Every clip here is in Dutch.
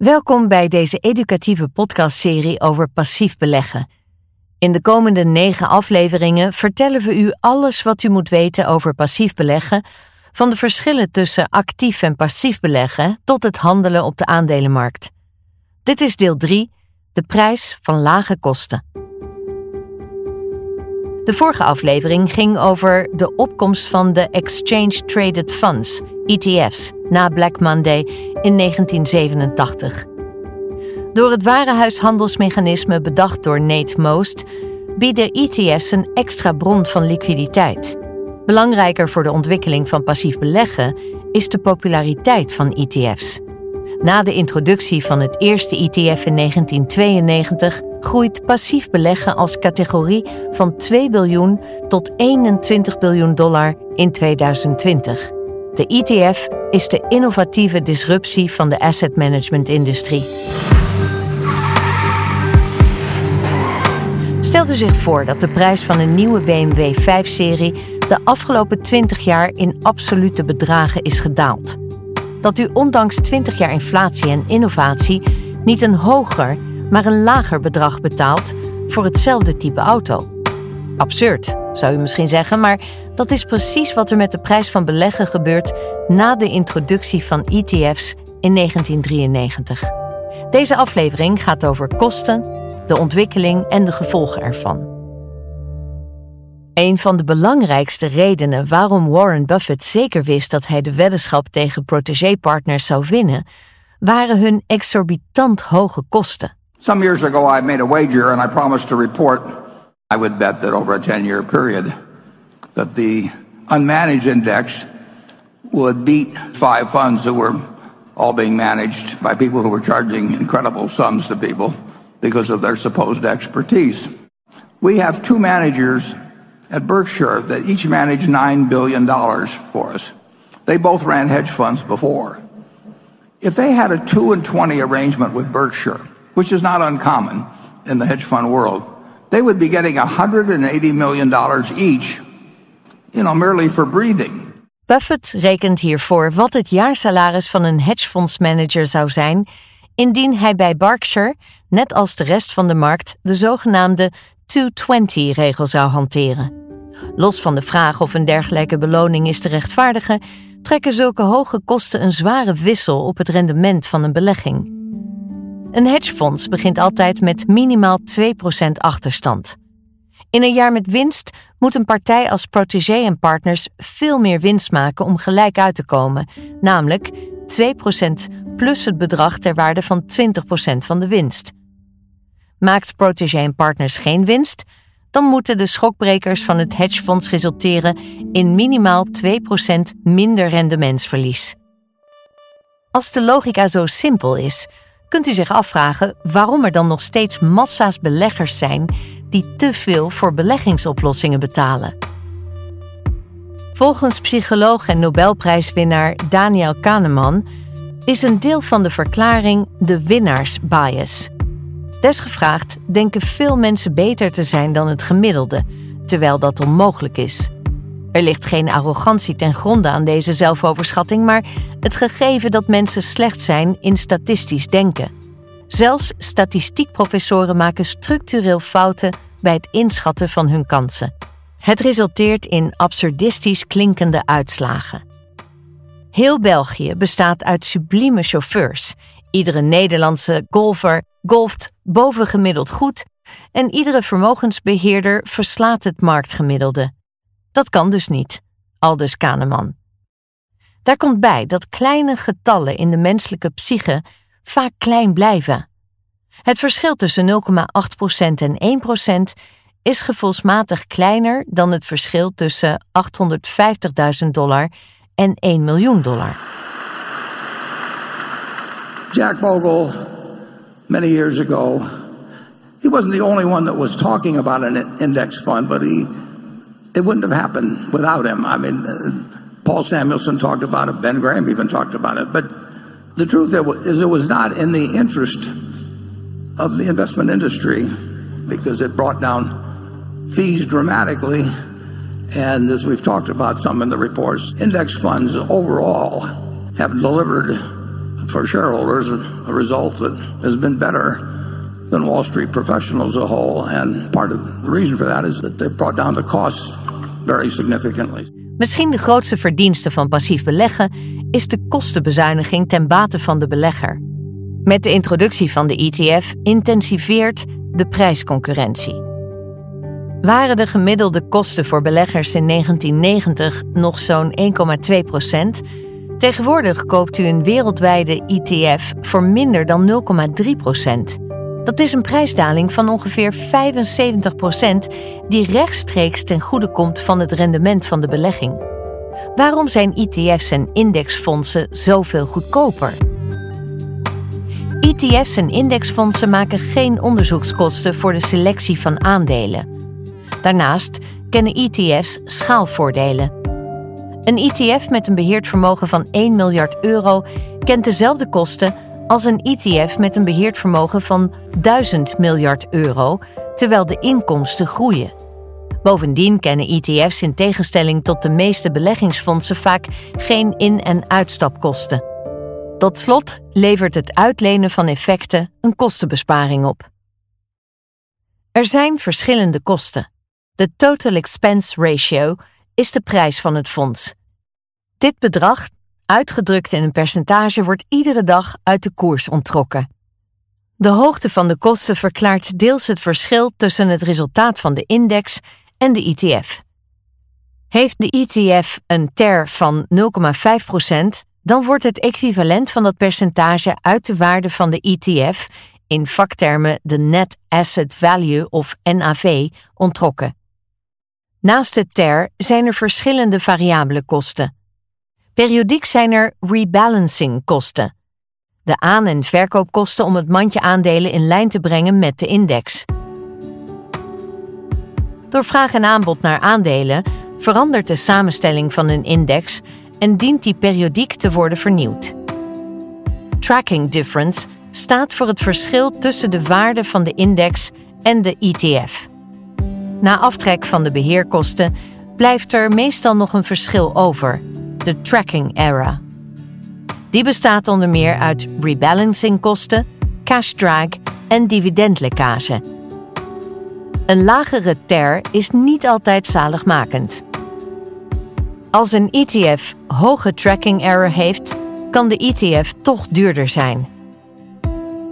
Welkom bij deze educatieve podcastserie over passief beleggen. In de komende negen afleveringen vertellen we u alles wat u moet weten over passief beleggen, van de verschillen tussen actief en passief beleggen tot het handelen op de aandelenmarkt. Dit is deel 3, de prijs van lage kosten. De vorige aflevering ging over de opkomst van de Exchange Traded Funds, ETF's, na Black Monday in 1987. Door het warenhuishandelsmechanisme bedacht door Nate Most bieden ETF's een extra bron van liquiditeit. Belangrijker voor de ontwikkeling van passief beleggen is de populariteit van ETF's. Na de introductie van het eerste ETF in 1992 groeit passief beleggen als categorie van 2 biljoen tot 21 biljoen dollar in 2020. De ETF is de innovatieve disruptie van de asset management industrie. Stelt u zich voor dat de prijs van een nieuwe BMW 5-serie de afgelopen 20 jaar in absolute bedragen is gedaald. Dat u ondanks 20 jaar inflatie en innovatie niet een hoger, maar een lager bedrag betaalt voor hetzelfde type auto. Absurd, zou u misschien zeggen, maar dat is precies wat er met de prijs van beleggen gebeurt na de introductie van ETF's in 1993. Deze aflevering gaat over kosten, de ontwikkeling en de gevolgen ervan. Een van de belangrijkste redenen waarom Warren Buffett zeker wist dat hij de weddenschap tegen protégé-partners zou winnen, waren hun exorbitant hoge kosten. Some years ago I made a wager and I promised to report I would bet that over a 10-year period that the unmanaged index would beat five funds that were all being managed by people who were charging incredible sums to people because of their supposed expertise. We have two managers at Berkshire that each managed $9 billion for us. They both ran hedge funds before. If they had a 2 and 20 arrangement with Berkshire, which is not uncommon in the hedge fund world, they would be getting $180 million each, you know, merely for breathing. Buffett rekent hiervoor wat het jaarsalaris van een hedgefondsmanager zou zijn indien hij bij Berkshire, net als de rest van de markt, de zogenaamde 220-regel zou hanteren. Los van de vraag of een dergelijke beloning is te rechtvaardigen, trekken zulke hoge kosten een zware wissel op het rendement van een belegging. Een hedgefonds begint altijd met minimaal 2% achterstand. In een jaar met winst moet een partij als protégé en partners veel meer winst maken om gelijk uit te komen, namelijk 2% plus het bedrag ter waarde van 20% van de winst. Maakt protégé en partners geen winst, dan moeten de schokbrekers van het hedgefonds resulteren in minimaal 2% minder rendementsverlies. Als de logica zo simpel is, kunt u zich afvragen waarom er dan nog steeds massa's beleggers zijn die te veel voor beleggingsoplossingen betalen. Volgens psycholoog en Nobelprijswinnaar Daniel Kahneman is een deel van de verklaring de winnaarsbias. Desgevraagd denken veel mensen beter te zijn dan het gemiddelde, terwijl dat onmogelijk is. Er ligt geen arrogantie ten gronde aan deze zelfoverschatting, maar het gegeven dat mensen slecht zijn in statistisch denken. Zelfs statistiekprofessoren maken structureel fouten bij het inschatten van hun kansen. Het resulteert in absurdistisch klinkende uitslagen. Heel België bestaat uit sublieme chauffeurs. Iedere Nederlandse golfer golft bovengemiddeld goed en iedere vermogensbeheerder verslaat het marktgemiddelde. Dat kan dus niet, aldus Kahneman. Daar komt bij dat kleine getallen in de menselijke psyche vaak klein blijven. Het verschil tussen 0,8% en 1% is gevoelsmatig kleiner dan het verschil tussen 850.000 dollar en 1 miljoen dollar. Jack Bogle, many years ago, he wasn't the only one that was talking about an index fund, but he it wouldn't have happened without him. I mean, uh, Paul Samuelson talked about it, Ben Graham even talked about it, but the truth is it was not in the interest of the investment industry because it brought down fees dramatically. And as we've talked about some in the reports, index funds overall have delivered for shareholders, a result that has been better than Wall Street professionals as a whole. And part of the reason for that is that they've brought down the costs very significantly. Misschien de grootste verdienste van passief beleggen is de kostenbezuiniging ten bate van de belegger. Met de introductie van de ETF intensiveert de prijsconcurrentie. Waren de gemiddelde kosten voor beleggers in 1990 nog zo'n 1,2 procent? Tegenwoordig koopt u een wereldwijde ETF voor minder dan 0,3 procent. Dat is een prijsdaling van ongeveer 75 procent die rechtstreeks ten goede komt van het rendement van de belegging. Waarom zijn ETF's en indexfondsen zoveel goedkoper? ETF's en indexfondsen maken geen onderzoekskosten voor de selectie van aandelen. Daarnaast kennen ETF's schaalvoordelen. Een ETF met een beheerd vermogen van 1 miljard euro kent dezelfde kosten als een ETF met een beheerd vermogen van 1000 miljard euro, terwijl de inkomsten groeien. Bovendien kennen ETF's in tegenstelling tot de meeste beleggingsfondsen vaak geen in- en uitstapkosten. Tot slot levert het uitlenen van effecten een kostenbesparing op. Er zijn verschillende kosten. De total expense ratio is de prijs van het fonds. Dit bedrag, uitgedrukt in een percentage, wordt iedere dag uit de koers onttrokken. De hoogte van de kosten verklaart deels het verschil tussen het resultaat van de index en de ETF. Heeft de ETF een TER van 0,5%, dan wordt het equivalent van dat percentage uit de waarde van de ETF, in vaktermen de Net Asset Value of NAV, onttrokken. Naast het TER zijn er verschillende variabele kosten. Periodiek zijn er rebalancing kosten. De aan- en verkoopkosten om het mandje aandelen in lijn te brengen met de index. Door vraag en aanbod naar aandelen verandert de samenstelling van een index en dient die periodiek te worden vernieuwd. Tracking difference staat voor het verschil tussen de waarde van de index en de ETF. Na aftrek van de beheerkosten blijft er meestal nog een verschil over, de tracking error. Die bestaat onder meer uit rebalancingkosten, cash drag en dividendlekkage. Een lagere TER is niet altijd zaligmakend. Als een ETF hoge tracking error heeft, kan de ETF toch duurder zijn.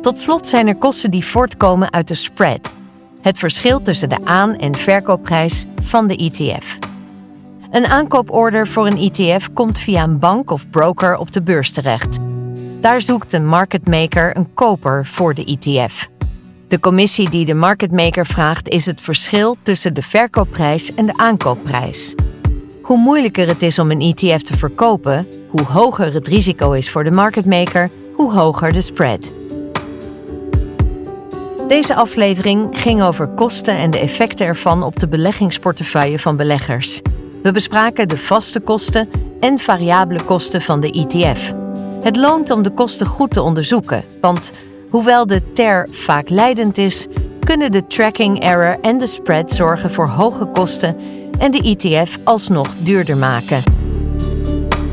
Tot slot zijn er kosten die voortkomen uit de spread, het verschil tussen de aan- en verkoopprijs van de ETF. Een aankooporder voor een ETF komt via een bank of broker op de beurs terecht. Daar zoekt een market maker een koper voor de ETF. De commissie die de market maker vraagt is het verschil tussen de verkoopprijs en de aankoopprijs. Hoe moeilijker het is om een ETF te verkopen, hoe hoger het risico is voor de market maker, hoe hoger de spread. Deze aflevering ging over kosten en de effecten ervan op de beleggingsportefeuille van beleggers. We bespraken de vaste kosten en variabele kosten van de ETF. Het loont om de kosten goed te onderzoeken, want hoewel de TER vaak leidend is, kunnen de tracking error en de spread zorgen voor hoge kosten en de ETF alsnog duurder maken.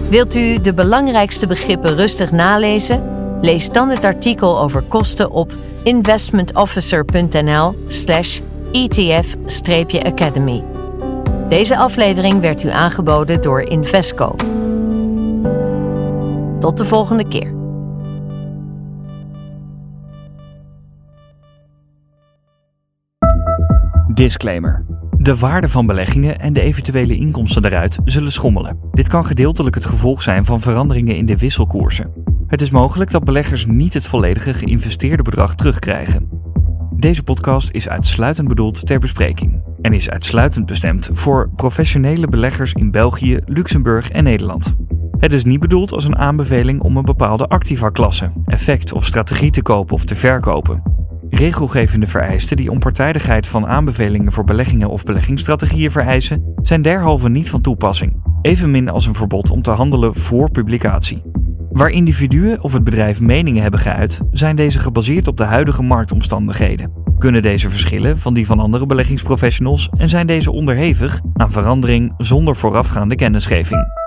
Wilt u de belangrijkste begrippen rustig nalezen? Lees dan het artikel over kosten op investmentofficer.nl/slash ETF-academy. Deze aflevering werd u aangeboden door Invesco. Tot de volgende keer. Disclaimer. De waarde van beleggingen en de eventuele inkomsten daaruit zullen schommelen. Dit kan gedeeltelijk het gevolg zijn van veranderingen in de wisselkoersen. Het is mogelijk dat beleggers niet het volledige geïnvesteerde bedrag terugkrijgen. Deze podcast is uitsluitend bedoeld ter bespreking en is uitsluitend bestemd voor professionele beleggers in België, Luxemburg en Nederland. Het is niet bedoeld als een aanbeveling om een bepaalde activa-klasse, effect of strategie te kopen of te verkopen. Regelgevende vereisten die onpartijdigheid van aanbevelingen voor beleggingen of beleggingsstrategieën vereisen, zijn derhalve niet van toepassing, evenmin als een verbod om te handelen voor publicatie. Waar individuen of het bedrijf meningen hebben geuit, zijn deze gebaseerd op de huidige marktomstandigheden. Kunnen deze verschillen van die van andere beleggingsprofessionals en zijn deze onderhevig aan verandering zonder voorafgaande kennisgeving?